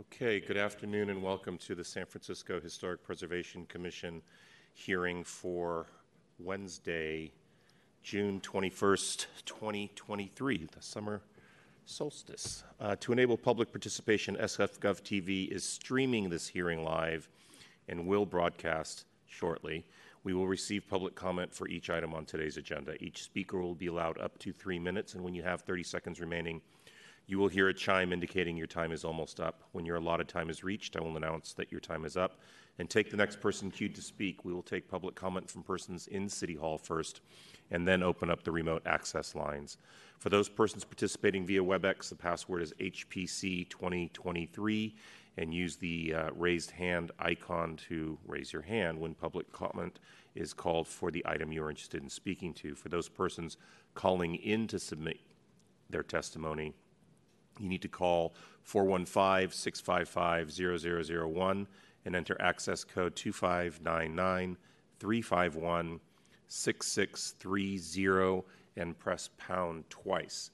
Okay, good afternoon and welcome to the San Francisco Historic Preservation Commission hearing for Wednesday, June 21st, 2023, the summer solstice. Uh, to enable public participation, SFGov TV is streaming this hearing live and will broadcast shortly. We will receive public comment for each item on today's agenda. Each speaker will be allowed up to three minutes, and when you have 30 seconds remaining, you will hear a chime indicating your time is almost up. When your allotted time is reached, I will announce that your time is up and take the next person queued to speak. We will take public comment from persons in City Hall first and then open up the remote access lines. For those persons participating via WebEx, the password is HPC 2023 and use the uh, raised hand icon to raise your hand when public comment is called for the item you're interested in speaking to. For those persons calling in to submit their testimony, you need to call 415 655 0001 and enter access code 2599 351 6630 and press pound twice.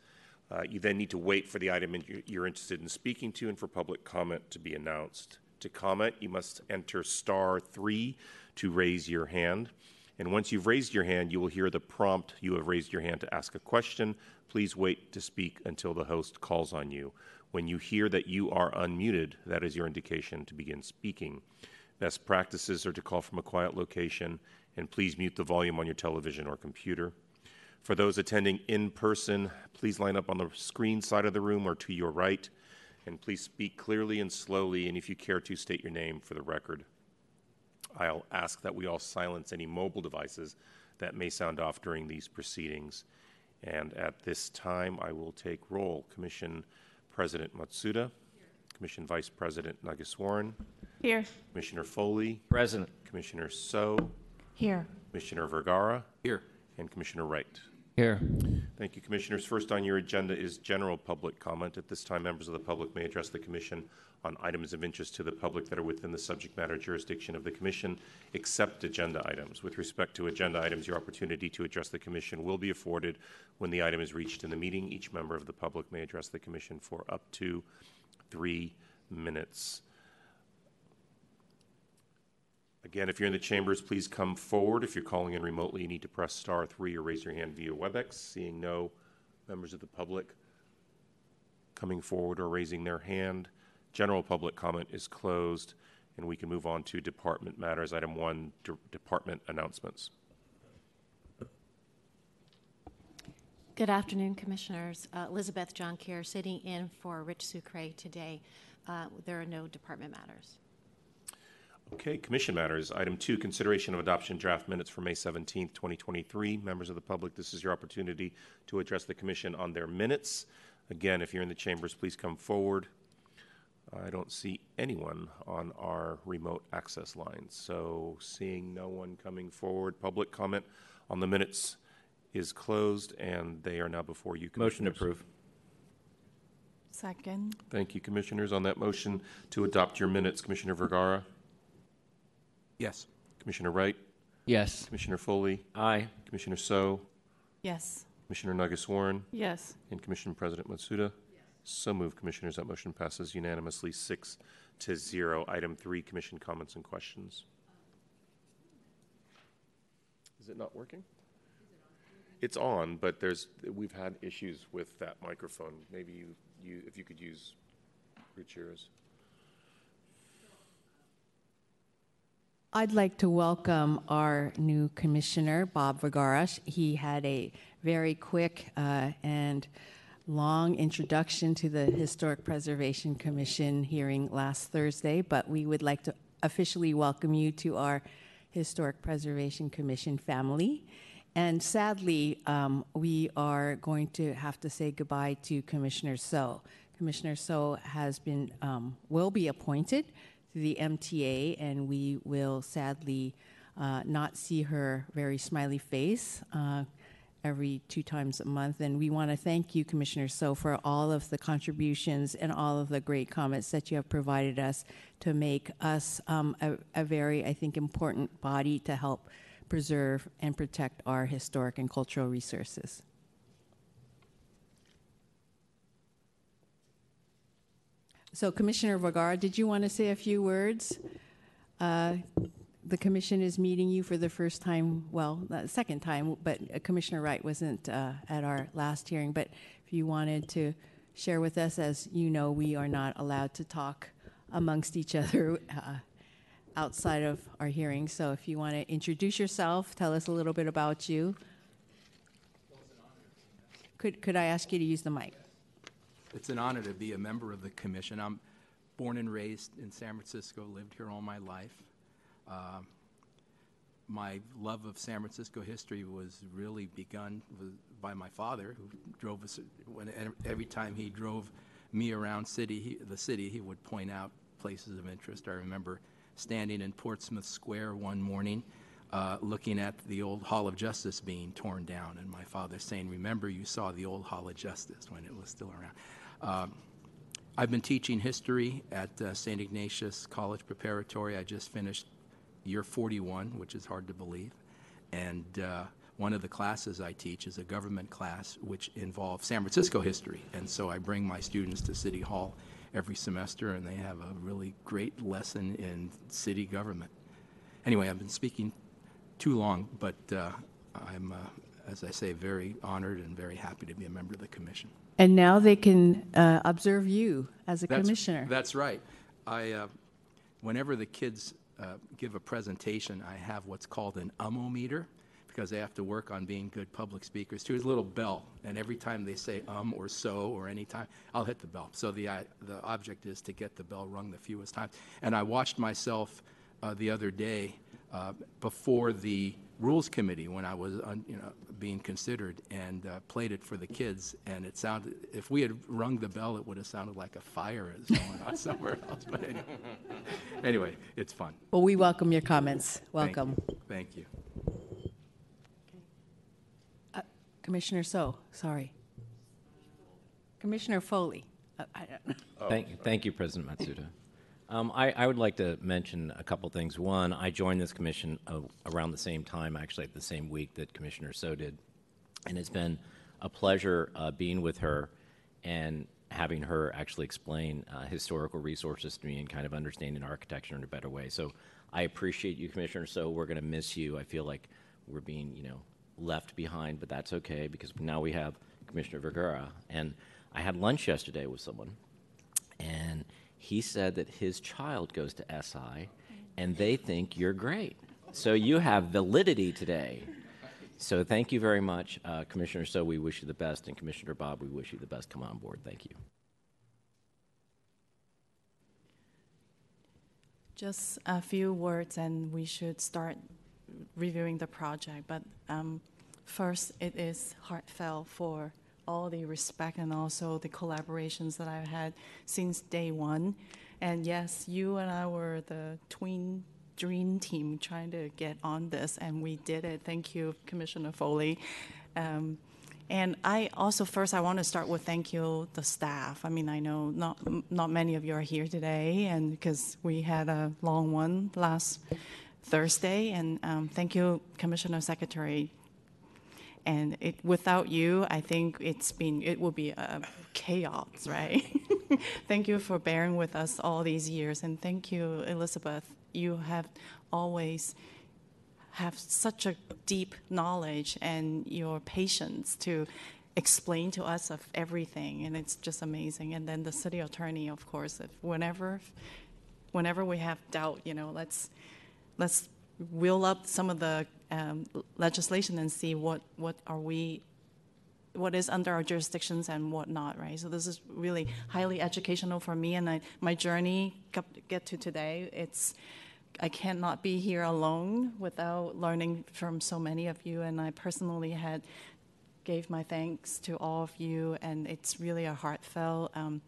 Uh, you then need to wait for the item you're interested in speaking to and for public comment to be announced. To comment, you must enter star three to raise your hand. And once you've raised your hand, you will hear the prompt you have raised your hand to ask a question. Please wait to speak until the host calls on you. When you hear that you are unmuted, that is your indication to begin speaking. Best practices are to call from a quiet location and please mute the volume on your television or computer. For those attending in person, please line up on the screen side of the room or to your right, and please speak clearly and slowly, and if you care to, state your name for the record. I'll ask that we all silence any mobile devices that may sound off during these proceedings. And at this time, I will take roll. Commission President Matsuda. Here. Commission Vice President Nageswaran. Here. Commissioner Foley. Present. Commissioner So. Here. Commissioner Vergara. Here. And Commissioner Wright. Here. Thank you, Commissioners. First on your agenda is general public comment. At this time, members of the public may address the Commission on items of interest to the public that are within the subject matter jurisdiction of the Commission, except agenda items. With respect to agenda items, your opportunity to address the Commission will be afforded when the item is reached in the meeting. Each member of the public may address the Commission for up to three minutes. Again, if you're in the chambers, please come forward. If you're calling in remotely, you need to press star three or raise your hand via WebEx. Seeing no members of the public coming forward or raising their hand, general public comment is closed, and we can move on to department matters. Item one, de- department announcements. Good afternoon, Commissioners. Uh, Elizabeth Jonckheer sitting in for Rich Sucre today. Uh, there are no department matters. Okay, commission matters. Item two, consideration of adoption draft minutes for May 17th, 2023. Members of the public, this is your opportunity to address the commission on their minutes. Again, if you're in the chambers, please come forward. I don't see anyone on our remote access lines. So, seeing no one coming forward, public comment on the minutes is closed and they are now before you. Motion to approve. Second. Thank you, commissioners. On that motion to adopt your minutes, Commissioner Vergara? Yes. Commissioner Wright? Yes. Commissioner Foley? Aye. Commissioner So? Yes. Commissioner Nageswaran? Yes. And Commission President Matsuda? Yes. So moved, Commissioners. That motion passes unanimously, six to zero. Item three, Commission comments and questions. Is it not working? It's on, but there's we've had issues with that microphone. Maybe you, you if you could use Ruchira's. I'd like to welcome our new commissioner, Bob Vergara. He had a very quick uh, and long introduction to the Historic Preservation Commission hearing last Thursday, but we would like to officially welcome you to our Historic Preservation Commission family. And sadly, um, we are going to have to say goodbye to Commissioner So. Commissioner So has been um, will be appointed to the MTA, and we will sadly uh, not see her very smiley face uh, every two times a month. And we want to thank you, Commissioner So, for all of the contributions and all of the great comments that you have provided us to make us um, a, a very, I think, important body to help preserve and protect our historic and cultural resources. So, Commissioner Vergara, did you want to say a few words? Uh, the commission is meeting you for the first time, well, the second time, but uh, Commissioner Wright wasn't uh, at our last hearing. But if you wanted to share with us, as you know, we are not allowed to talk amongst each other uh, outside of our hearing. So if you want to introduce yourself, tell us a little bit about you. Could, could I ask you to use the mic? It's an honor to be a member of the commission. I'm born and raised in San Francisco, lived here all my life. Uh, my love of San Francisco history was really begun by my father, who drove us. When, every time he drove me around city, he, the city, he would point out places of interest. I remember standing in Portsmouth Square one morning, uh, looking at the old Hall of Justice being torn down, and my father saying, "Remember, you saw the old Hall of Justice when it was still around." Um, I've been teaching history at uh, St. Ignatius College Preparatory. I just finished year 41, which is hard to believe. And uh, one of the classes I teach is a government class which involves San Francisco history. And so I bring my students to City Hall every semester, and they have a really great lesson in city government. Anyway, I've been speaking too long, but uh, I'm, uh, as I say, very honored and very happy to be a member of the commission. And now they can uh, observe you as a That's- commissioner. That's right. I, uh, whenever the kids uh, give a presentation, I have what's called an ummometer because they have to work on being good public speakers too. It's a little bell, and every time they say um or so or any time, I'll hit the bell. So the uh, the object is to get the bell rung the fewest times. And I watched myself uh, the other day uh, before the rules committee when I was un, you know being considered and uh, played it for the kids and it sounded if we had rung the bell it would have sounded like a fire is going on somewhere else but anyway, anyway it's fun Well, we welcome your comments. Welcome. Thank Welcome. you. thank you Commissioner So, sorry. Commissioner Foley. Uh, I don't- Thank, thank you, President Matsuda. Um, I, I would like to mention a couple things. One, I joined this commission uh, around the same time, actually at the same week that Commissioner So did, and it's been a pleasure uh, being with her and having her actually explain uh, historical resources to me and kind of understanding architecture in a better way. So I appreciate you, Commissioner. So we're going to miss you. I feel like we're being, you know, left behind, but that's okay because now we have Commissioner Vergara. And I had lunch yesterday with someone, and he said that his child goes to SI, and they think you're great. So you have validity today. So thank you very much, uh, Commissioner. So we wish you the best, and Commissioner Bob, we wish you the best. Come on board. Thank you. Just a few words, and we should start reviewing the project. But um, first, it is heartfelt for all the respect and also the collaborations that I've had since day one. And yes, you and I were the twin dream team trying to get on this, and we did it. Thank you, Commissioner Foley. Um, and I also first I want to start with thank you the staff. I mean I know not not many of you are here today, and because we had a long one last Thursday, and um, thank you Commissioner Secretary. And it, without you, I think it's been it will be a chaos, right? thank you for bearing with us all these years, and thank you Elizabeth. You have always have such a deep knowledge and your patience to explain to us of everything and it's just amazing and then the city attorney of course if whenever whenever we have doubt you know let's let's wheel up some of the um, legislation and see what what are we what is under our jurisdictions and what not right so this is really highly educational for me and I, my journey get to today it's I cannot be here alone without learning from so many of you. And I personally had gave my thanks to all of you, and it's really a heartfelt. Um,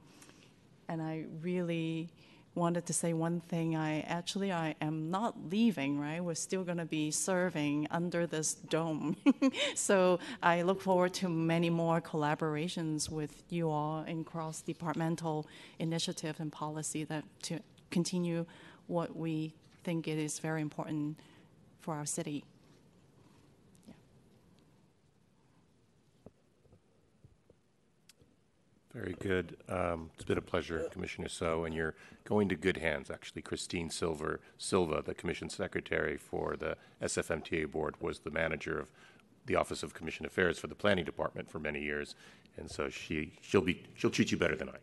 and I really wanted to say one thing. I actually I am not leaving. Right, we're still going to be serving under this dome. so I look forward to many more collaborations with you all in cross departmental initiative and policy that to continue what we think it is very important for our city. Very good. Um, It's been a pleasure, Commissioner So, and you're going to good hands, actually. Christine Silver, Silva, the Commission Secretary for the SFMTA Board, was the manager of the Office of Commission Affairs for the Planning Department for many years, and so she, she'll be, she'll treat you better than I.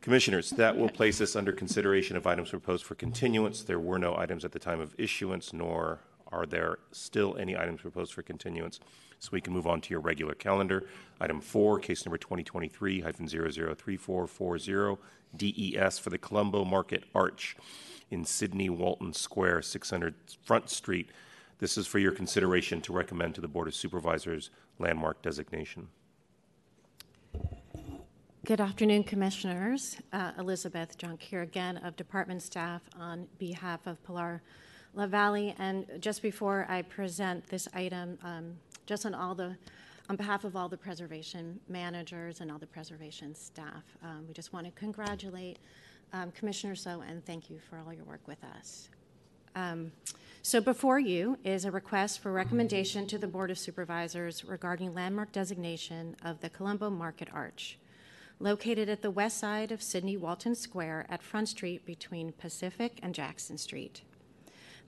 Commissioners, that will place us under consideration of items proposed for continuance. There were no items at the time of issuance, nor are there still any items proposed for continuance. So we can move on to your regular calendar. Item four, case number 2023-003440, DES for the Colombo Market Arch in Sydney Walton Square, 600 Front Street. This is for your consideration to recommend to the Board of Supervisors landmark designation. Good afternoon, Commissioners. Uh, Elizabeth Jonckheer again of Department Staff on behalf of Pilar LaValley. And just before I present this item, um, just on all the, on behalf of all the preservation managers and all the preservation staff, um, we just want to congratulate um, Commissioner So and thank you for all your work with us. Um, So before you is a request for recommendation to the Board of Supervisors regarding landmark designation of the Colombo Market Arch, located at the west side of Sydney Walton Square at Front Street between Pacific and Jackson Street.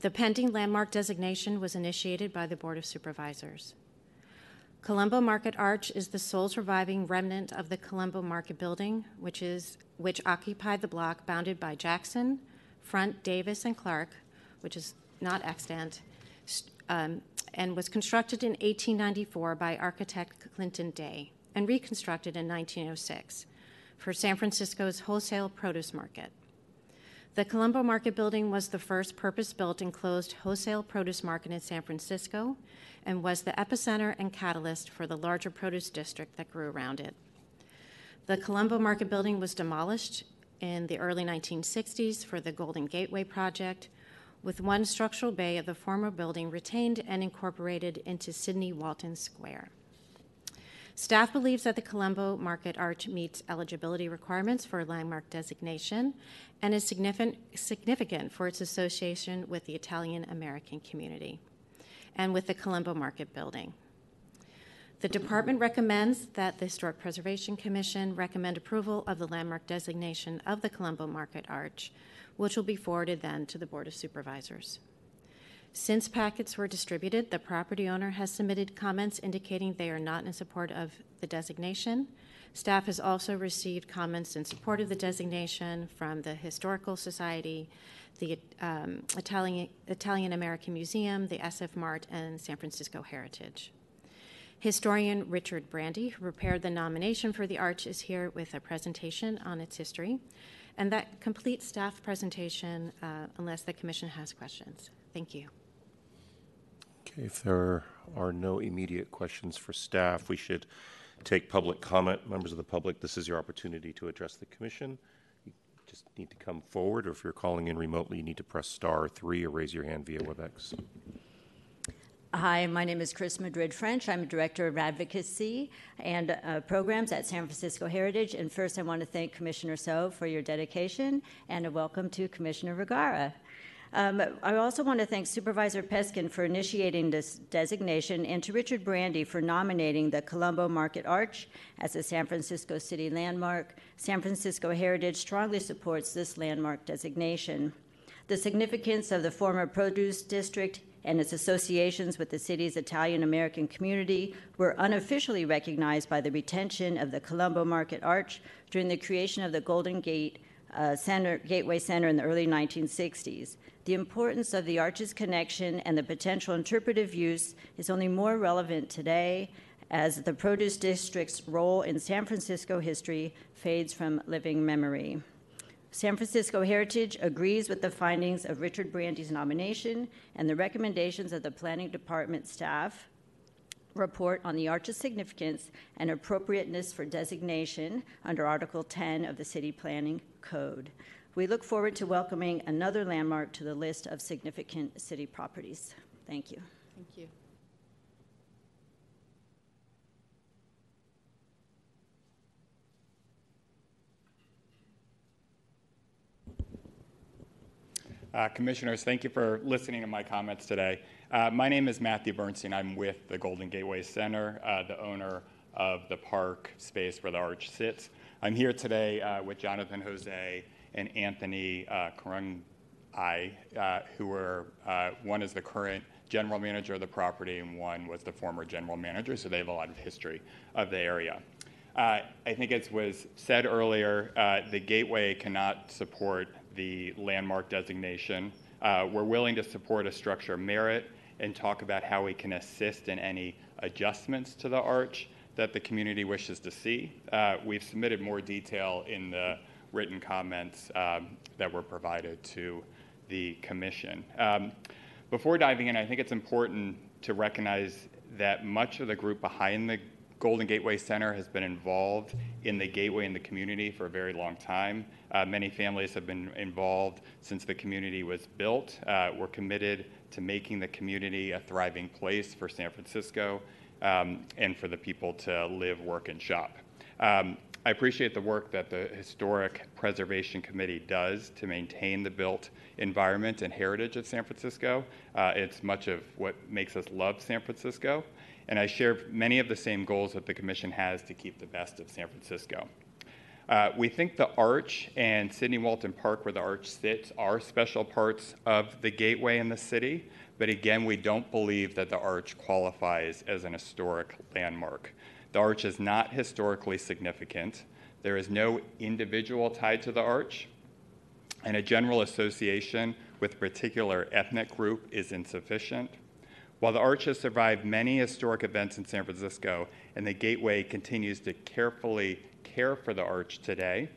The pending landmark designation was initiated by the Board of Supervisors. Colombo Market Arch is the sole surviving remnant of the Colombo Market Building, which is which occupied the block bounded by Jackson, Front, Davis, and Clark, which is not extant, um, and was constructed in 1894 by architect Clinton Day and reconstructed in 1906 for San Francisco's wholesale produce market. The Colombo Market Building was the first purpose built enclosed wholesale produce market in San Francisco and was the epicenter and catalyst for the larger produce district that grew around it. The Colombo Market Building was demolished in the early 1960s for the Golden Gateway project, with one structural bay of the former building retained and incorporated into Sydney Walton Square. Staff believes that the Colombo Market Arch meets eligibility requirements for a landmark designation and is significant, significant for its association with the Italian American community and with the Colombo Market Building. The department recommends that the Historic Preservation Commission recommend approval of the landmark designation of the Colombo Market Arch, which will be forwarded then to the Board of Supervisors. Since packets were distributed, the property owner has submitted comments indicating they are not in support of the designation. Staff has also received comments in support of the designation from the Historical Society, the um, Italian, American Museum, the SF Mart, and San Francisco Heritage. Historian Richard Brandi, who prepared the nomination for the arch, is here with a presentation on its history. And that completes staff presentation uh, unless the commission has questions. Thank you. Okay, if there are no immediate questions for staff, we should take public comment. Members of the public, this is your opportunity to address the commission. You just need to come forward, or if you're calling in remotely, you need to press star three or raise your hand via WebEx. Hi, my name is Chris Madrid French. I'm a Director of Advocacy and uh, Programs at San Francisco Heritage. And first, I want to thank Commissioner So for your dedication and a welcome to Commissioner Vergara. Um, I also want to thank Supervisor Peskin for initiating this designation and to Richard Brandi for nominating the Colombo Market Arch as a San Francisco City landmark. San Francisco Heritage strongly supports this landmark designation. The significance of the former produce district and its associations with the city's Italian American community were unofficially recognized by the retention of the Colombo Market Arch during the creation of the Golden Gate uh, Center, Gateway Center in the early 1960s. The importance of the arch's connection and the potential interpretive use is only more relevant today as the produce district's role in San Francisco history fades from living memory. San Francisco Heritage agrees with the findings of Richard Brandi's nomination and the recommendations of the Planning Department staff report on the Arch's significance and appropriateness for designation under Article 10 of the City Planning Code. We look forward to welcoming another landmark to the list of significant city properties. Thank you. Thank you. Uh, Commissioners, thank you for listening to my comments today. Uh, my name is Matthew Bernstein. I'm with the Golden Gateway Center, uh, the owner of the park space where the arch sits. I'm here today uh, with Jonathan Jose and Anthony uh, uh, who are, uh, one is the current general manager of the property and one was the former general manager, so they have a lot of history of the area. Uh, I think as was said earlier, uh, the Gateway cannot support the landmark designation. We're willing to support a structure merit and talk about how we can assist in any adjustments to the arch that the community wishes to see. Uh, we've submitted more detail in the written comments um, that were provided to the commission. Um, before diving in, I think it's important to recognize that much of the group behind the Golden Gateway Center has been involved in the Gateway in the community for a very long time. Uh, many families have been involved since the community was built. Uh, we're committed to making the community a thriving place for San Francisco um, and for the people to live, work, and shop. Um, I appreciate the work that the Historic Preservation Committee does to maintain the built environment and heritage of San Francisco. Uh, it's much of what makes us love San Francisco and I share many of the same goals that the Commission has to keep the best of San Francisco. Uh, we think the Arch and Sydney Walton Park, where the Arch sits, are special parts of the gateway in the city, but again, we don't believe that the Arch qualifies as an historic landmark. The Arch is not historically significant. There is no individual tied to the Arch, and a general association with a particular ethnic group is insufficient. While the Arch has survived many historic events in San Francisco and the Gateway continues to carefully care for the Arch today,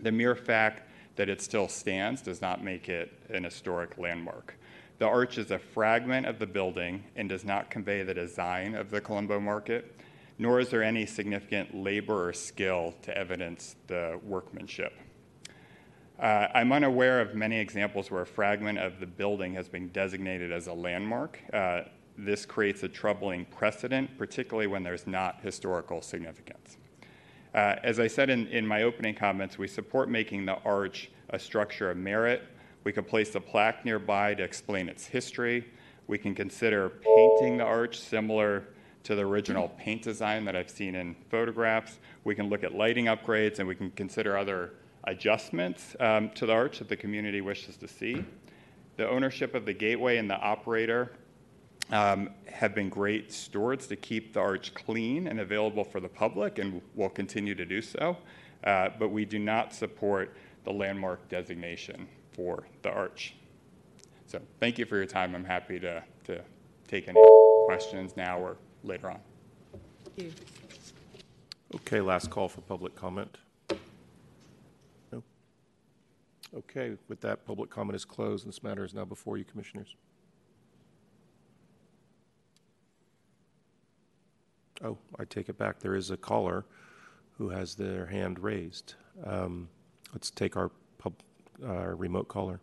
the mere fact that it still stands does not make it an historic landmark. The arch is a fragment of the building and does not convey the design of the Colombo market, nor is there any significant labor or skill to evidence the workmanship. Uh, I'm unaware of many examples where a fragment of the building has been designated as a landmark. Uh, this creates a troubling precedent, particularly when there's not historical significance. Uh, as I said in, in my opening comments, we support making the arch a structure of merit. We could place a plaque nearby to explain its history. We can consider painting the arch similar to the original paint design that I've seen in photographs. We can look at lighting upgrades and we can consider other adjustments um, to the arch that the community wishes to see. The ownership of the gateway and the operator um, have been great stewards to keep the arch clean and available for the public and will continue to do so. Uh, but we do not support the landmark designation for the arch. So thank you for your time. I'm happy to, to take any questions now or later on. Okay, last call for public comment. No? Okay, with that, public comment is closed, this matter is now before you, Commissioners. Oh, I take it back. There is a caller who has their hand raised. Um, let's take our uh, remote caller.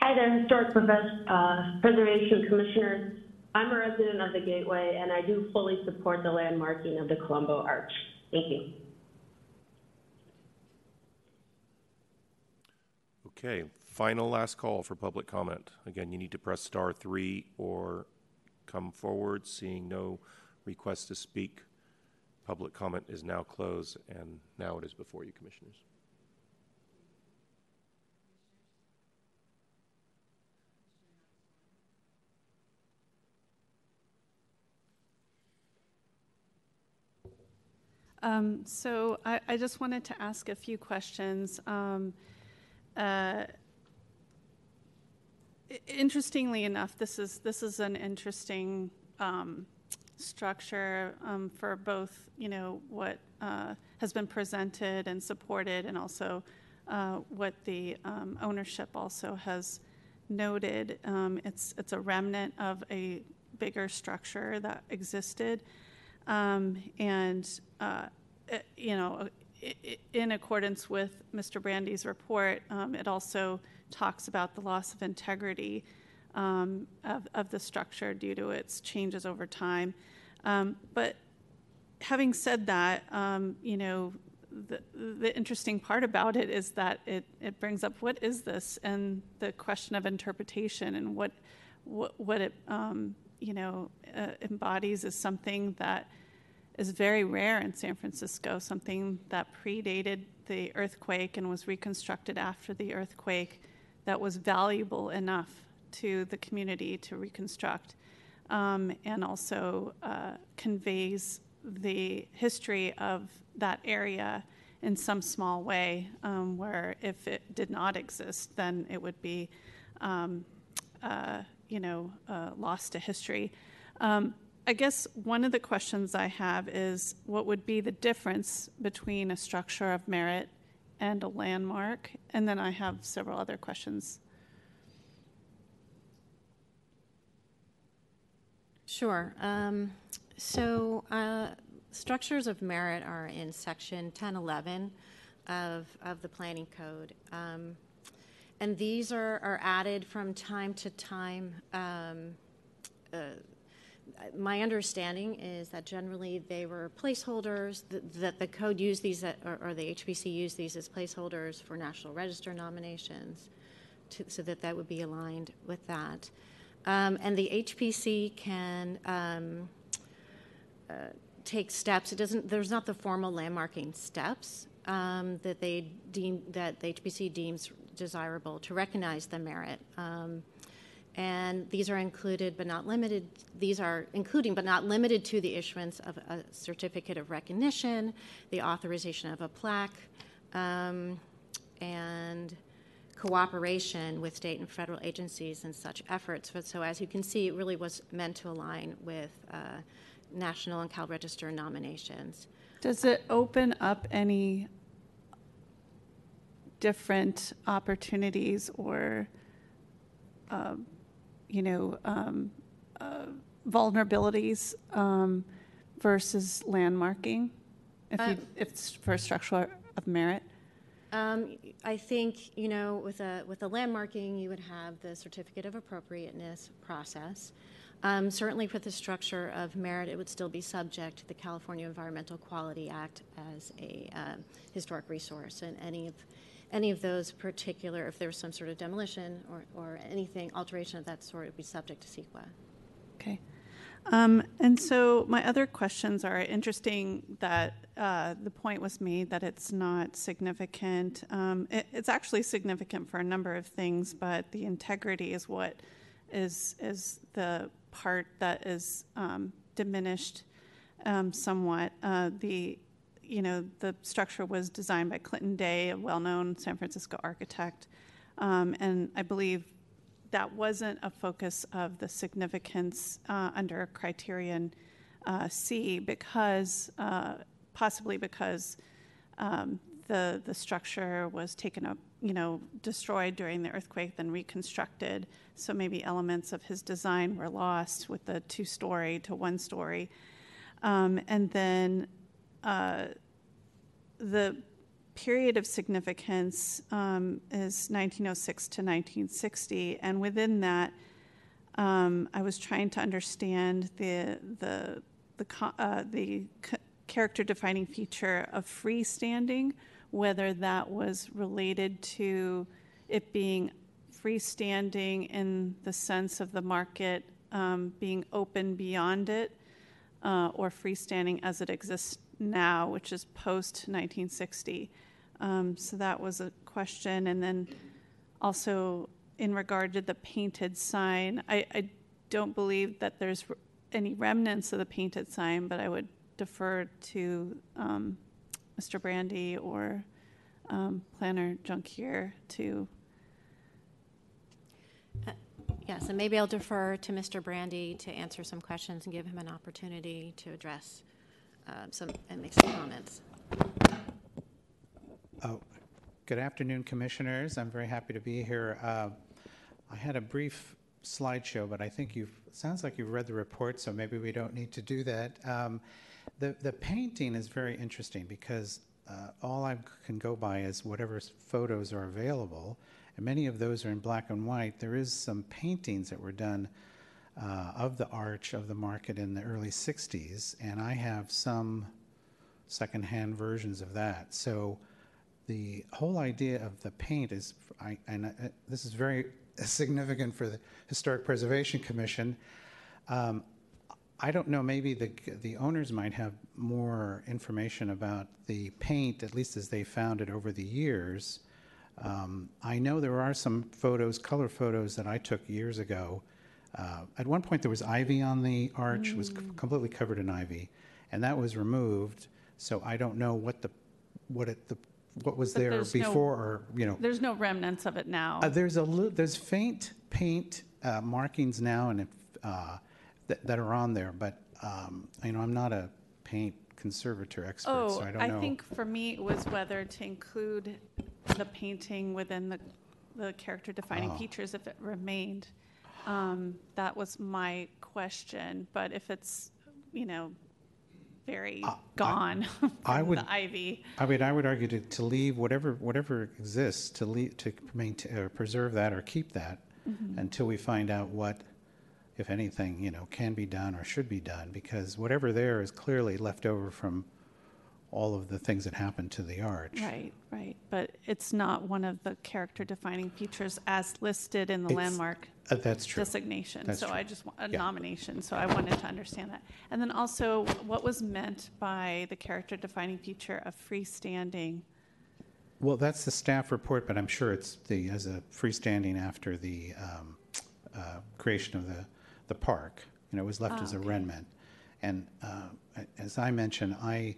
Hi there, Historic uh, Preservation Commissioner. I'm a resident of the Gateway, and I do fully support the landmarking of the Colombo Arch. Thank you. Okay, final last call for public comment. Again, you need to press star three or come forward. Seeing no requests to speak, public comment is now closed, and now it is before you, Commissioners. Um, so I, I, just wanted to ask a few questions. Um, uh, interestingly enough, this is this is an interesting um, structure um, for both, you know, what uh, has been presented and supported, and also uh, what the um, ownership also has noted. Um, it's it's a remnant of a bigger structure that existed, um, and uh, it, you know, in accordance with Mr. Brandi's report, um, it also talks about the loss of integrity um, of, of, the structure due to its changes over time. Um, but having said that, um, you know, the, the, interesting part about it is that it, it brings up what is this and the question of interpretation and what what, what it um, you know, uh, embodies is something that is very rare in San Francisco, something that predated the earthquake and was reconstructed after the earthquake that was valuable enough to the community to reconstruct um, and also uh, conveys the history of that area in some small way, um, where if it did not exist, then it would be, um, uh, you know, uh, lost to history. Um, I guess one of the questions I have is what would be the difference between a structure of merit and a landmark? And then I have several other questions. Sure. Um, so, uh, structures of merit are in section 1011 of, of the planning code. Um, and these are, are added from time to time. Um, uh, my understanding is that generally they were placeholders, that, that the code used these, at, or, or, the HPC used these as placeholders for National Register nominations, to, so that that would be aligned with that. Um, and the HPC can um, uh, take steps. It doesn't. There's not the formal landmarking steps um, that they deem that the HPC deems desirable to recognize the merit. Um, and these are included but not limited. These are including but not limited to the issuance of a certificate of recognition, the authorization of a plaque, um, and cooperation with state and federal agencies in such efforts. But so, as you can see, it really was meant to align with uh, national and Cal Register nominations. Does it open up any different opportunities or, uh, you know, um, uh, vulnerabilities um, versus landmarking? If, you, if it's for a structure of merit? Um, I think you know with a with a landmarking you would have the certificate of appropriateness process. Um, certainly, with the structure of merit, it would still be subject to the California Environmental Quality Act as a uh, historic resource, and any of any of those particular, if there was some sort of demolition or, or anything alteration of that sort, would be subject to CEQA. Okay. Um, and so my other questions are interesting that uh, the point was made that it's not significant. Um, it, it's actually significant for a number of things, but the integrity is what is is the part that is um, diminished um, somewhat. Uh, the you know the structure was designed by Clinton Day, a well-known San Francisco architect, um, and I believe that wasn't a focus of the significance uh, under criterion uh, C because uh, possibly because um, the the structure was taken up, you know, destroyed during the earthquake, then reconstructed. So maybe elements of his design were lost with the two story to one story, um, and then uh, the period of significance um, is 1906 to 1960, and within that, um, I was trying to understand the the the uh, the character defining feature of freestanding, whether that was related to it being freestanding in the sense of the market um, being open beyond it, uh, or freestanding as it exists now, which is post 1960. Um, so that was a question. And then also in regard to the painted sign, I, I don't believe that there's any remnants of the painted sign, but I would defer to um, Mr. Brandi or um, Planner Jonckheer to. Uh, yes, and maybe I'll defer to Mr. Brandi to answer some questions and give him an opportunity to address uh, some and make some comments. Oh, good afternoon, commissioners. I'm very happy to be here. Uh, I had a brief slideshow, but I think you've sounds like you've read the report, so maybe we don't need to do that. Um, the the painting is very interesting because uh, all I can go by is whatever photos are available, and many of those are in black and white. There is some paintings that were done uh, of the arch of the market in the early '60s, and I have some secondhand versions of that. So the whole idea of the paint is, I, and I, this is very significant for the Historic Preservation Commission. Um, I don't know, maybe the, the owners might have more information about the paint, at least as they found it over the years. Um, I know there are some photos, color photos that I took years ago. Uh, at one point, there was ivy on the arch, it was c- completely covered in ivy, and that was removed. So I don't know what the, what it, the, what was But there there's no- before, or, you know. There's no remnants of it now. Uh, there's a li- there's faint paint uh, markings now and if, uh, that, that are on there, but um, you know I'm not a paint conservator expert, Oh, so I don't I know. I think for me it was whether to include the painting within the, the character defining Oh. features if it remained. Um, That was my question, but if it's, you know, very gone, I from would- the ivy. I mean, I would argue to, to leave whatever whatever exists to leave, to maintain or preserve that or keep that Mm-hmm. until we find out what, if anything, you know, can be done or should be done. Because whatever there is clearly left over from all of the things that happened to the arch. Right, right, but it's not one of the character defining features as listed in the It's- landmark Uh, that's true. designation. That's So true. I just, want a Yeah. nomination, so I wanted to understand that. And then also, what was meant by the character defining feature of freestanding? Well, that's the staff report, but I'm sure it's the, as a freestanding after the um, uh, creation of the, the park. You know, it was left as a remnant. And uh, as I mentioned, I,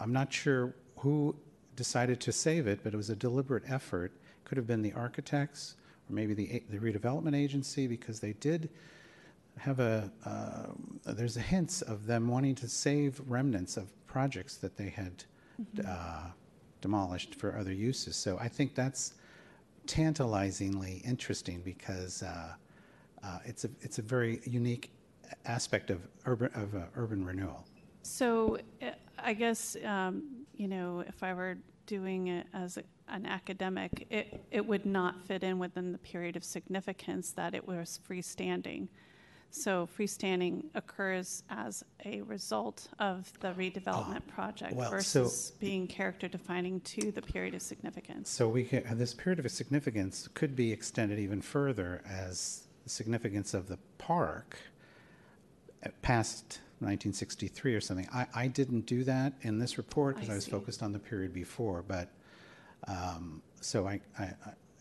I'm not sure who decided to save it, but it was a deliberate effort. Could have been the architects, or maybe the, the redevelopment agency, because they did have a, uh, there's a hints of them wanting to save remnants of projects that they had uh, demolished for other uses. So I think that's tantalizingly interesting because uh, uh, it's a it's a very unique aspect of urban of uh, urban renewal. So uh, I guess, um, you know, if I were doing it as a- an academic, it, it would not fit in within the period of significance that it was freestanding. So freestanding occurs as a result of the redevelopment project well, so- versus being character defining to the period of significance. So we can, this period of significance could be extended even further as the significance of the park uh, past 1963 or something. I, I didn't do that in this report because I I was see. focused on the period before, but um, so I, I, I,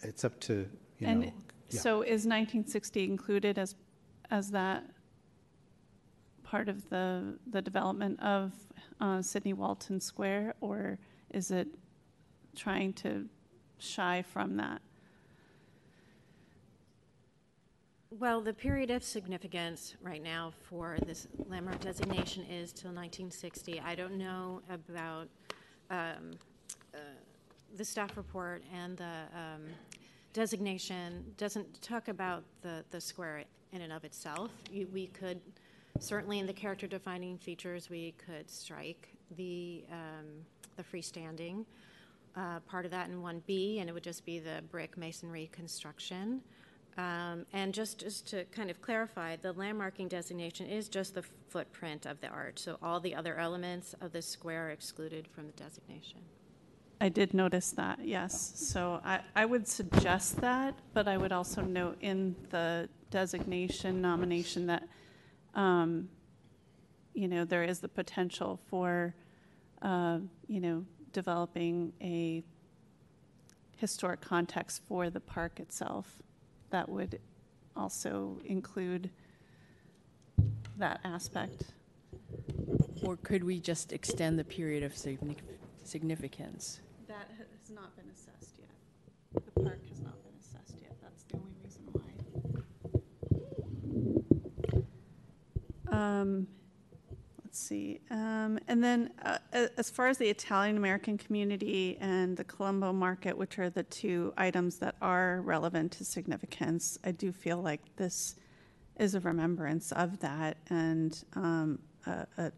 it's up to you And know. yeah. so is 1960 included as, as that part of the, the development of uh, Sydney Walton Square? Or is it trying to shy from that? Well, the period of significance right now for this landmark designation is till 1960. I don't know about um, uh, the staff report and the um, designation doesn't talk about the, the square in and of itself. You- We could, certainly in the character defining features, we could strike the, um, the freestanding uh, part of that in 1B, and it would just be the brick masonry construction. Um, And just, just to kind of clarify, the landmarking designation is just the footprint of the arch, so all the other elements of the square are excluded from the designation. I did notice that, yes. So I, I would suggest that, but I would also note in the designation nomination that, um, you know, there is the potential for, uh, you know, developing a historic context for the park itself that would also include that aspect. Or could we just extend the period of significance? That has not been assessed yet. The park has not been assessed yet. That's the only reason why. Um, let's see. Um, and then, uh, as far as the Italian American community and the Colombo market, which are the two items that are relevant to significance, I do feel like this is a remembrance of that and um, a, a,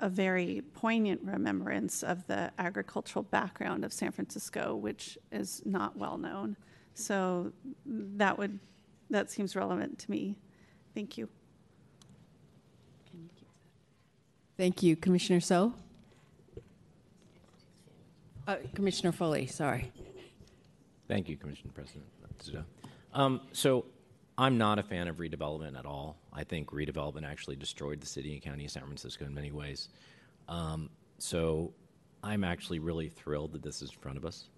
a very poignant remembrance of the agricultural background of San Francisco, which is not well known. So that would that seems relevant to me. Thank you. Thank you. Commissioner So? Uh, Commissioner Foley, sorry. Thank you, Commissioner President Um, so I'm not a fan of redevelopment at all. I think redevelopment actually destroyed the city and county of San Francisco in many ways. Um, so I'm actually really thrilled that this is in front of us.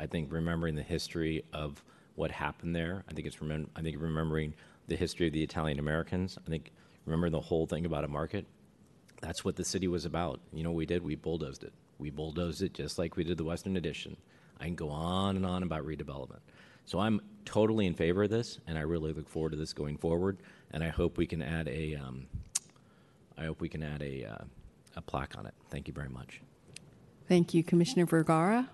I think remembering the history of what happened there, I think it's remem- I think remembering the history of the Italian Americans. I think remember the whole thing about a market. That's what the city was about. You know what we did? We bulldozed it. We bulldozed it just like we did the Western Addition. I can go on and on about redevelopment. So I'm totally in favor of this, and I really look forward to this going forward. And I hope we can add a, um, I hope we can add a, uh, a plaque on it. Thank you very much. Thank you, Commissioner Vergara.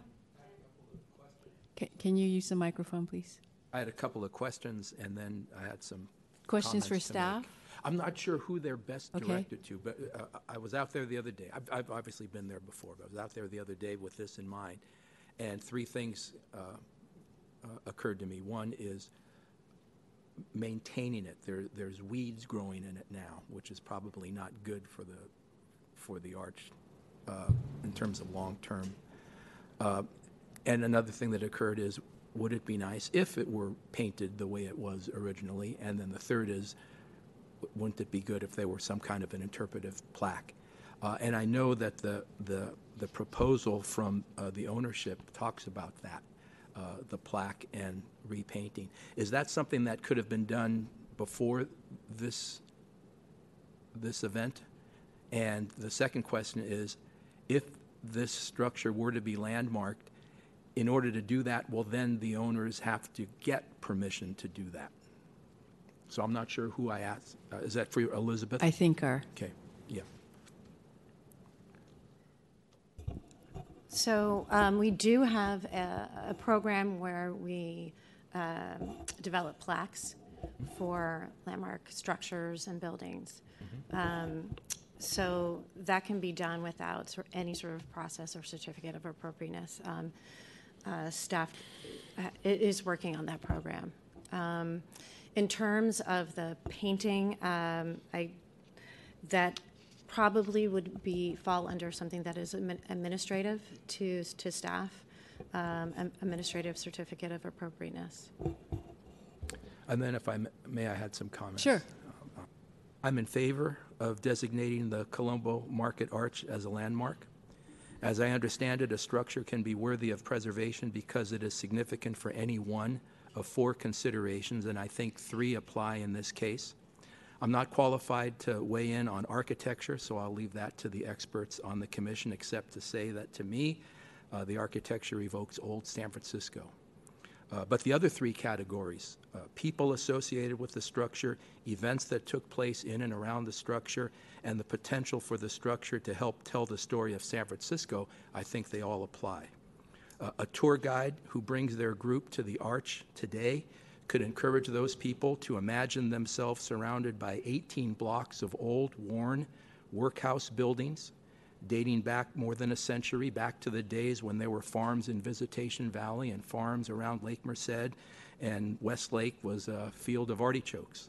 Ca- Can you use the microphone, please? I had a couple of questions, and then I had some Questions for staff. make. I'm not sure who they're best Okay. directed to, but uh, I was out there the other day. I've, I've obviously been there before, but I was out there the other day with this in mind, and three things uh, uh, occurred to me. One is maintaining it. There, there's weeds growing in it now, which is probably not good for the for the arch uh, in terms of long term. Uh, and another thing that occurred is, would it be nice if it were painted the way it was originally? And then the third is, wouldn't it be good if there were some kind of an interpretive plaque? Uh, and I know that the the the proposal from uh, the ownership talks about that, uh, the plaque and repainting. Is that something that could have been done before this this event? And the second question is, if this structure were to be landmarked, in order to do that, well, then the owners have to get permission to do that. So I'm not sure who I asked. Uh, is that for you, Elizabeth? I think our, okay, yeah. So um, we do have a, a program where we um, develop plaques for landmark structures and buildings. Um, so that can be done without sor- any sort of process or certificate of appropriateness. Um, uh, staff uh, i- is working on that program. Um, in terms of the painting, um, I that probably would be fall under something that is admin- administrative to to staff, um, am- administrative certificate of appropriateness. And then if I m- may, I had some comments. Sure. I'm in favor of designating the Colombo Market Arch as a landmark. As I understand it, a structure can be worthy of preservation because it is significant for any one of four considerations, and I think three apply in this case. I'm not qualified to weigh in on architecture, so I'll leave that to the experts on the commission, except to say that to me, uh, the architecture evokes old San Francisco. Uh, But the other three categories, uh, people associated with the structure, events that took place in and around the structure, and the potential for the structure to help tell the story of San Francisco, I think they all apply. A tour guide who brings their group to the Arch today could encourage those people to imagine themselves surrounded by 18 blocks of old, worn workhouse buildings dating back more than a century, back to the days when there were farms in Visitation Valley and farms around Lake Merced, and Westlake was a field of artichokes.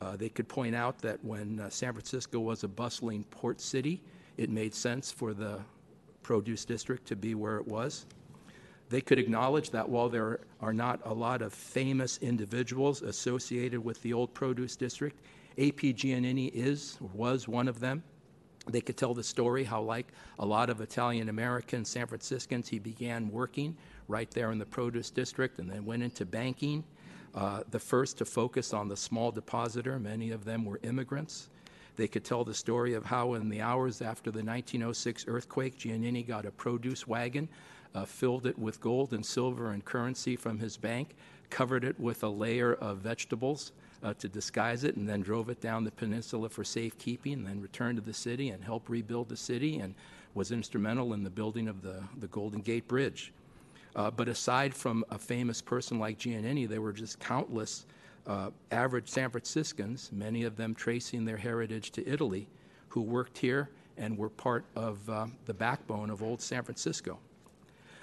Uh, they could point out that when uh, San Francisco was a bustling port city, it made sense for the produce district to be where it was. They could acknowledge that while there are not a lot of famous individuals associated with the old produce district, A.P. Giannini is, was one of them. They could tell the story how, like a lot of Italian American San Franciscans, he began working right there in the produce district and then went into banking. Uh, the first to focus on the small depositor, many of them were immigrants. They could tell the story of how, in the hours after the 1906 earthquake, Giannini got a produce wagon, uh, filled it with gold and silver and currency from his bank, covered it with a layer of vegetables uh, to disguise it, and then drove it down the peninsula for safekeeping, and then returned to the city and helped rebuild the city, and was instrumental in the building of the, the Golden Gate Bridge. Uh, but aside from a famous person like Giannini, there were just countless uh, average San Franciscans, many of them tracing their heritage to Italy, who worked here and were part of uh, the backbone of old San Francisco.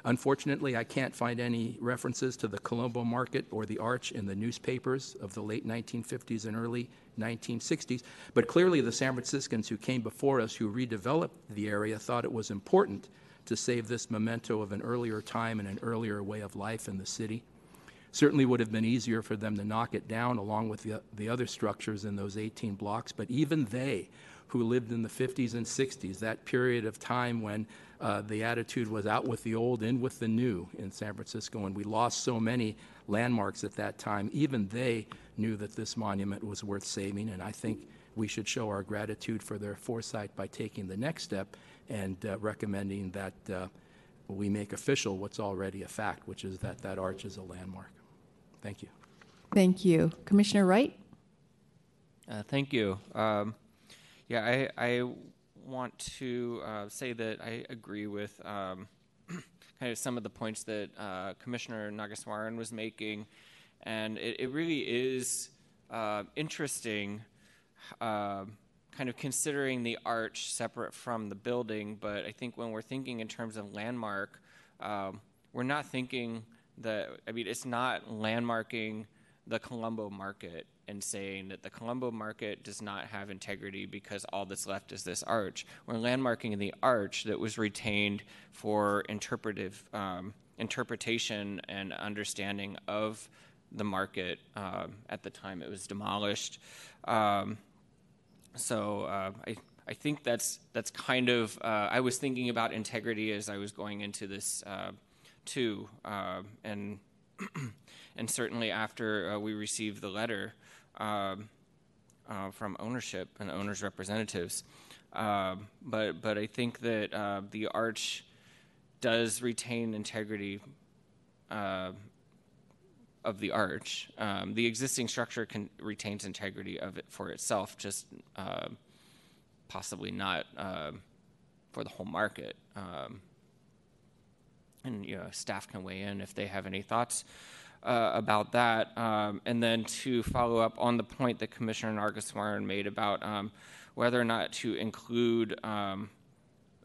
Unfortunately, I can't find any references to the Colombo Market or the Arch in the newspapers of the late 1950s and early 1960s, but clearly the San Franciscans who came before us who redeveloped the area thought it was important to save this memento of an earlier time and an earlier way of life in the city. Certainly would have been easier for them to knock it down along with the, the other structures in those 18 blocks, but even they, who lived in the 50s and 60s, that period of time when uh, the attitude was out with the old, in with the new in San Francisco, and we lost so many landmarks at that time, even they knew that this monument was worth saving, and I think we should show our gratitude for their foresight by taking the next step and uh, recommending that uh, we make official what's already a fact, which is that that arch is a landmark. Thank you. Thank you. Commissioner Wright? Uh, thank you. Um, yeah, I, I want to uh, say that I agree with um, kind of some of the points that uh, Commissioner Nageswaran was making, and it, it really is uh, interesting, uh, kind of considering the arch separate from the building. But I think when we're thinking in terms of landmark, um, we're not thinking that. I mean, it's not landmarking the Colombo market and saying that the Colombo market does not have integrity because all that's left is this arch. We're landmarking the arch that was retained for interpretive um, interpretation and understanding of the market um, at the time it was demolished. Um, so uh, I. I think that's that's kind of. Uh, I was thinking about integrity as I was going into this uh, too, uh, and and certainly after uh, we received the letter, um, uh, from ownership and owners' representatives. Uh, but but I think that uh, the arch does retain integrity uh, of the arch. Um, the existing structure can, retains integrity of it for itself, just uh, possibly not uh, for the whole market. Um, and you know, staff can weigh in if they have any thoughts uh, about that. Um, and then to follow up on the point that Commissioner Nageswaran made about um, whether or not to include um,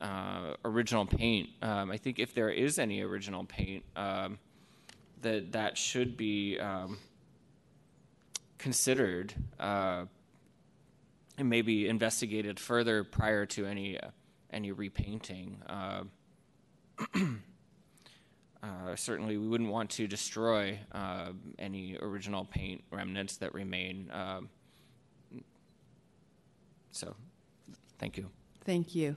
uh, original paint. Um, I think if there is any original paint, um, that that should be um, considered uh, and maybe investigated further prior to any uh, any repainting. Uh, Uh, certainly, we wouldn't want to destroy uh, any original paint remnants that remain. Um, so, thank you. Thank you.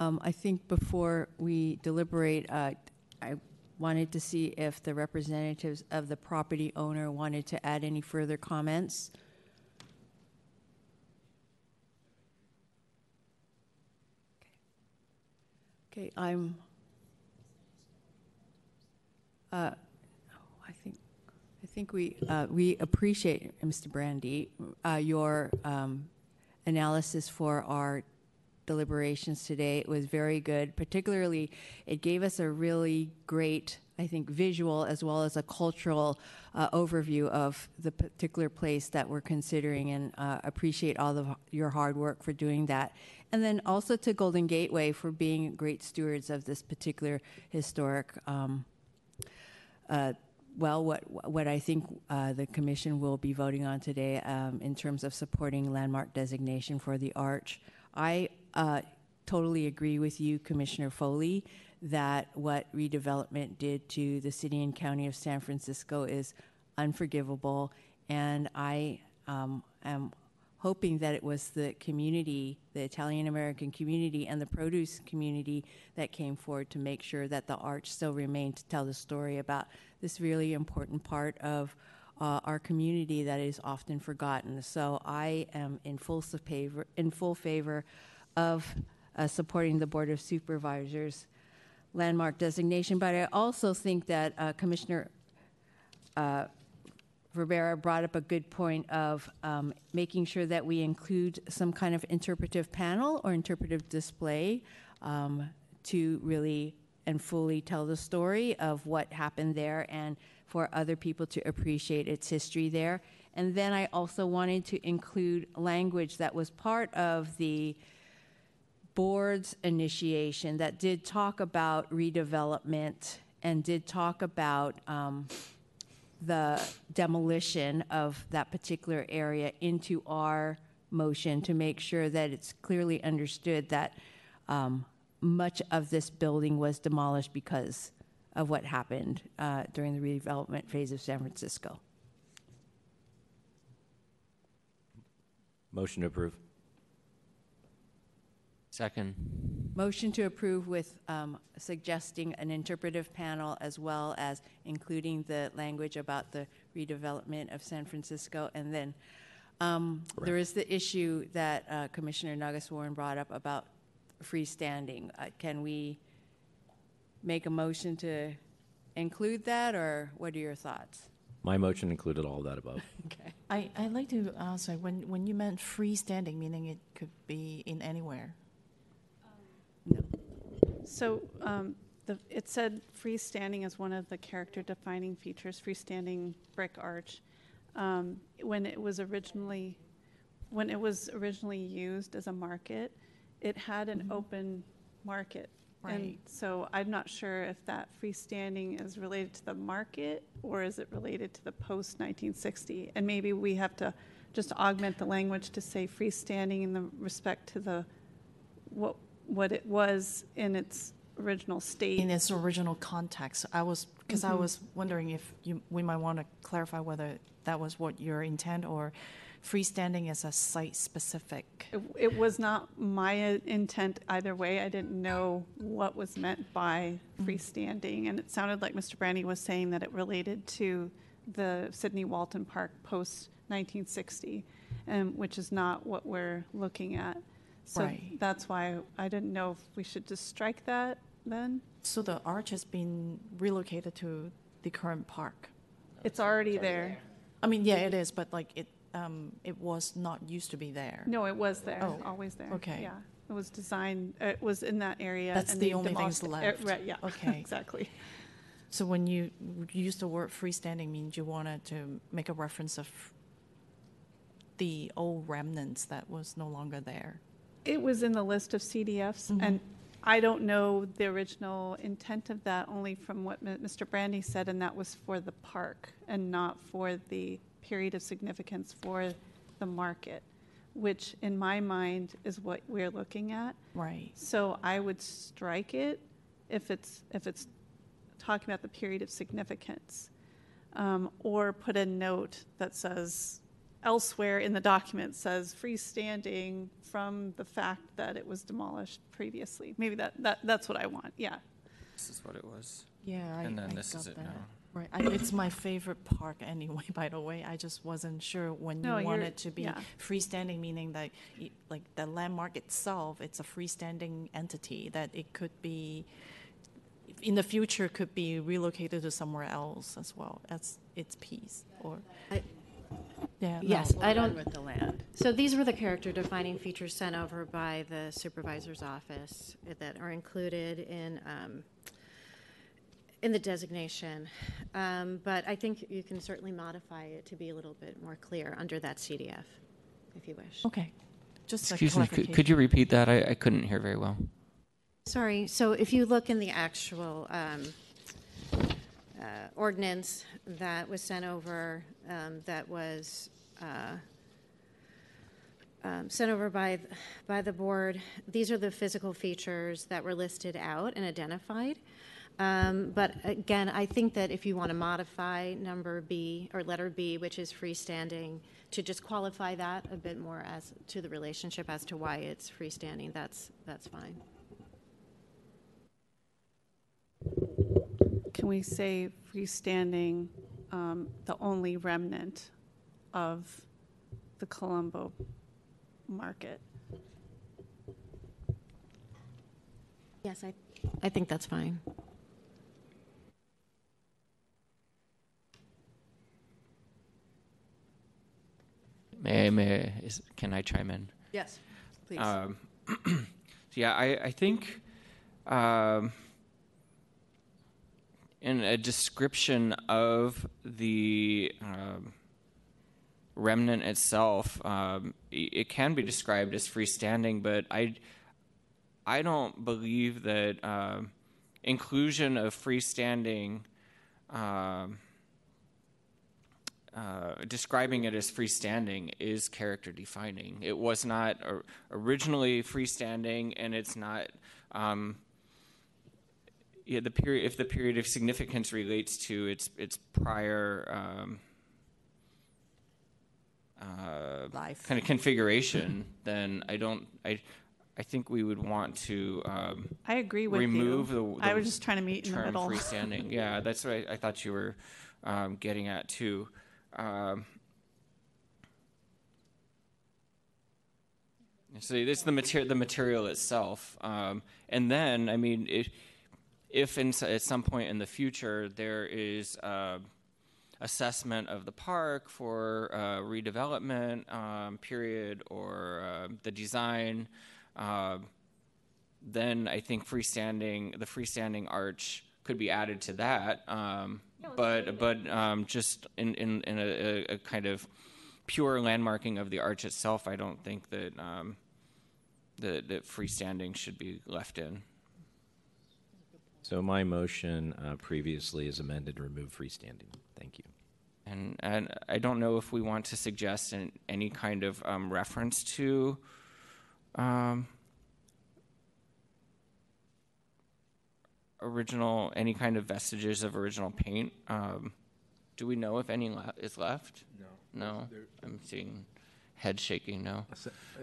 Um, I think before we deliberate, uh, I wanted to see if the representatives of the property owner wanted to add any further comments. Okay, I'm uh, I think, I think we, uh, we appreciate, Mr. Brandi, uh, your um, analysis for our deliberations today. It was very good. Particularly, it gave us a really great, I think, visual as well as a cultural uh, overview of the particular place that we're considering, and uh, appreciate all of your hard work for doing that. And then also to Golden Gateway for being great stewards of this particular historic. Um, well, what what I think uh, the commission will be voting on today um, in terms of supporting landmark designation for the arch, I uh, totally agree with you, Commissioner Foley, that what redevelopment did to the city and county of San Francisco is unforgivable, and I um, am hoping that it was the community, the Italian American community, and the produce community that came forward to make sure that the arch still remained to tell the story about this really important part of uh, our community that is often forgotten. So I am in full favor, in full favor of uh, supporting the Board of Supervisors landmark designation. But I also think that uh, Commissioner uh, Rivera brought up a good point of um, making sure that we include some kind of interpretive panel or interpretive display um, to really and fully tell the story of what happened there and for other people to appreciate its history there. And then I also wanted to include language that was part of the board's initiation that did talk about redevelopment and did talk about um, the demolition of that particular area into our motion to make sure that it's clearly understood that um, much of this building was demolished because of what happened uh, during the redevelopment phase of San Francisco. Motion to approve. Second. Motion to approve with um, suggesting an interpretive panel as well as including the language about the redevelopment of San Francisco. And then um, there is the issue that uh, Commissioner Nageswaran brought up about freestanding. Uh, Can we make a motion to include that, or what are your thoughts? My motion included all of that above. Okay. I, I'd like to ask, when, when you meant freestanding, meaning it could be in anywhere? So um, the, it said freestanding is one of the character defining features, freestanding brick arch. Um, when it was originally, when it was originally used as a market, it had an open market. And Right. so I'm not sure if that freestanding is related to the market or is it related to the post 1960? And maybe we have to just augment the language to say freestanding in the respect to the what what it was in its original state. In its original context, I was, because I was wondering if you, we might want to clarify whether that was what your intent or freestanding is a site-specific. It, it was not my uh, intent either way. I didn't know what was meant by freestanding, and it sounded like Mr. Brandi was saying that it related to the Sydney Walton Park post 1960, um, which is not what we're looking at. So Right. that's why I didn't know if we should just strike that then. So the arch has been relocated to the current park. It's already there. I mean, yeah, it is, but like it, um, it was not used to be there. No, it was there, Oh, always there. okay. Yeah, it was designed. It was in that area. That's and the they only things demolished it. Uh, left. Right. Yeah. Okay. exactly. So when you use the word freestanding, means you wanted to make a reference of the old remnants that was no longer there. It was in the list of CDFs, Mhm. and I don't know the original intent of that, only from what M- Mr. Brandi said, and that was for the park and not for the period of significance for the market, which in my mind is what we're looking at. Right. So I would strike it if it's, if it's talking about the period of significance. Um, or put a note that says, elsewhere in the document says freestanding from the fact that it was demolished previously. Maybe that, that, that's what I want, yeah. This is what it was. Yeah, I, And then I this is it that. now. Right, I, it's my favorite park anyway. By the way, I just wasn't sure when No, you you're- want it to be yeah. freestanding, meaning that y- like the landmark itself, it's a freestanding entity that it could be in the future could be relocated to somewhere else as well as its piece or I- yeah. no. Yes, I don't, with the land. So these were the character defining features sent over by the supervisor's office that are included in, um, in the designation. Um, But I think you can certainly modify it to be a little bit more clear under that CDF, if you wish. Okay, just a Excuse me, could, could you repeat that? I, I couldn't hear very well. Sorry, so if you look in the actual um, uh, ordinance that was sent over, um, that was uh, um, sent over by, by the board, these are the physical features that were listed out and identified. Um, But again, I think that if you want to modify number B, or letter B, which is freestanding, to just qualify that a bit more as to the relationship as to why it's freestanding, that's, that's fine. Can we say freestanding, um, the only remnant of the Colombo market? Yes, I, I think that's fine. May, may, is, can I chime in? Yes, please. Um, so yeah, I, I think um, in a description of the um, remnant itself, um, it can be described as freestanding, but I, I don't believe that um, inclusion of freestanding. Um, uh, describing it as freestanding is character defining. It was not originally freestanding, and it's not. Um, yeah, the period, if the period of significance relates to its, its prior, um, uh, Life. kind of configuration, then I don't, I, I think we would want to, um, I agree with remove you. the, I was just trying to meet in the middle. freestanding. Yeah, that's what I, I thought you were, um, getting at too. Um, So it's the material, the material itself, um, and then I mean, it, if in, at some point in the future there is uh, assessment of the park for uh, redevelopment um, period or uh, the design, uh, then I think freestanding the freestanding arch could be added to that. Um, but but um, just in in, in a, a, a kind of pure landmarking of the arch itself, I don't think that um, that, that freestanding should be left in. So my motion uh, previously is amended to remove freestanding. Thank you. And and I don't know if we want to suggest an, any kind of um, reference to. Um, original any kind of vestiges of original paint um, do we know if any le- is left no no i'm seeing head shaking no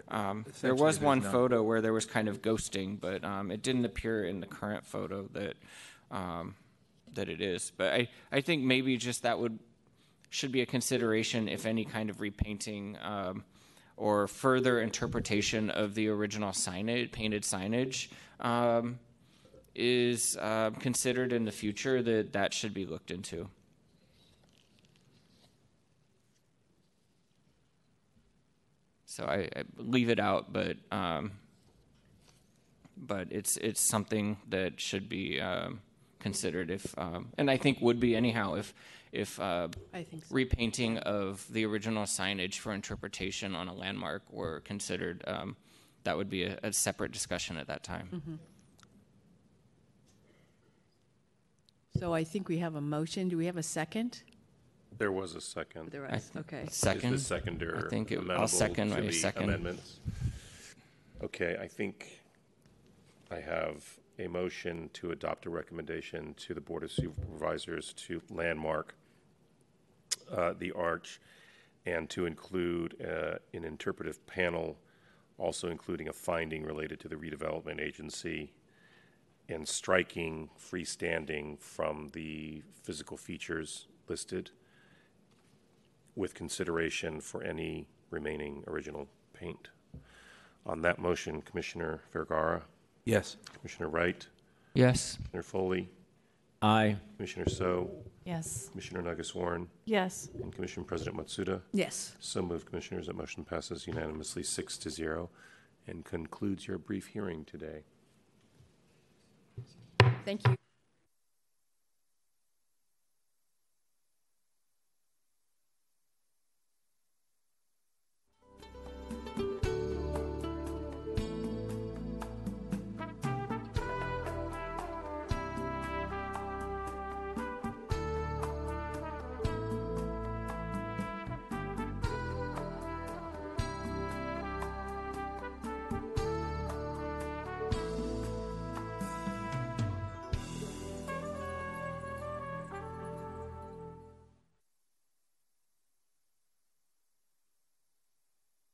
um, there was one none. photo where there was kind of ghosting but um, it didn't appear in the current photo that um, that it is but i i think maybe just that would should be a consideration if any kind of repainting um, or further interpretation of the original signage, painted signage, um, is uh, considered in the future. That that should be looked into. So I, I leave it out, but um, but it's it's something that should be um, considered if, um, and I think would be anyhow if if uh, I think so. repainting of the original signage for interpretation on a landmark were considered. Um, that would be a, a separate discussion at that time. So I think we have a motion. Do we have a second? There was a second. There was, th- okay. Second. Is the seconder I think it, I'll amenable second to my the second. amendments? Okay, I think I have a motion to adopt a recommendation to the Board of Supervisors to landmark uh, the arch and to include uh, an interpretive panel, also including a finding related to the redevelopment agency and striking freestanding from the physical features listed with consideration for any remaining original paint. On that motion, Commissioner Vergara, Yes. Commissioner Wright, Yes. Commissioner Foley, Aye. Commissioner So, Yes. Commissioner Nageswaran, Yes. and Commission President Matsuda. Yes. So moved, Commissioners. That motion passes unanimously, six to zero, and concludes your brief hearing today. Thank you.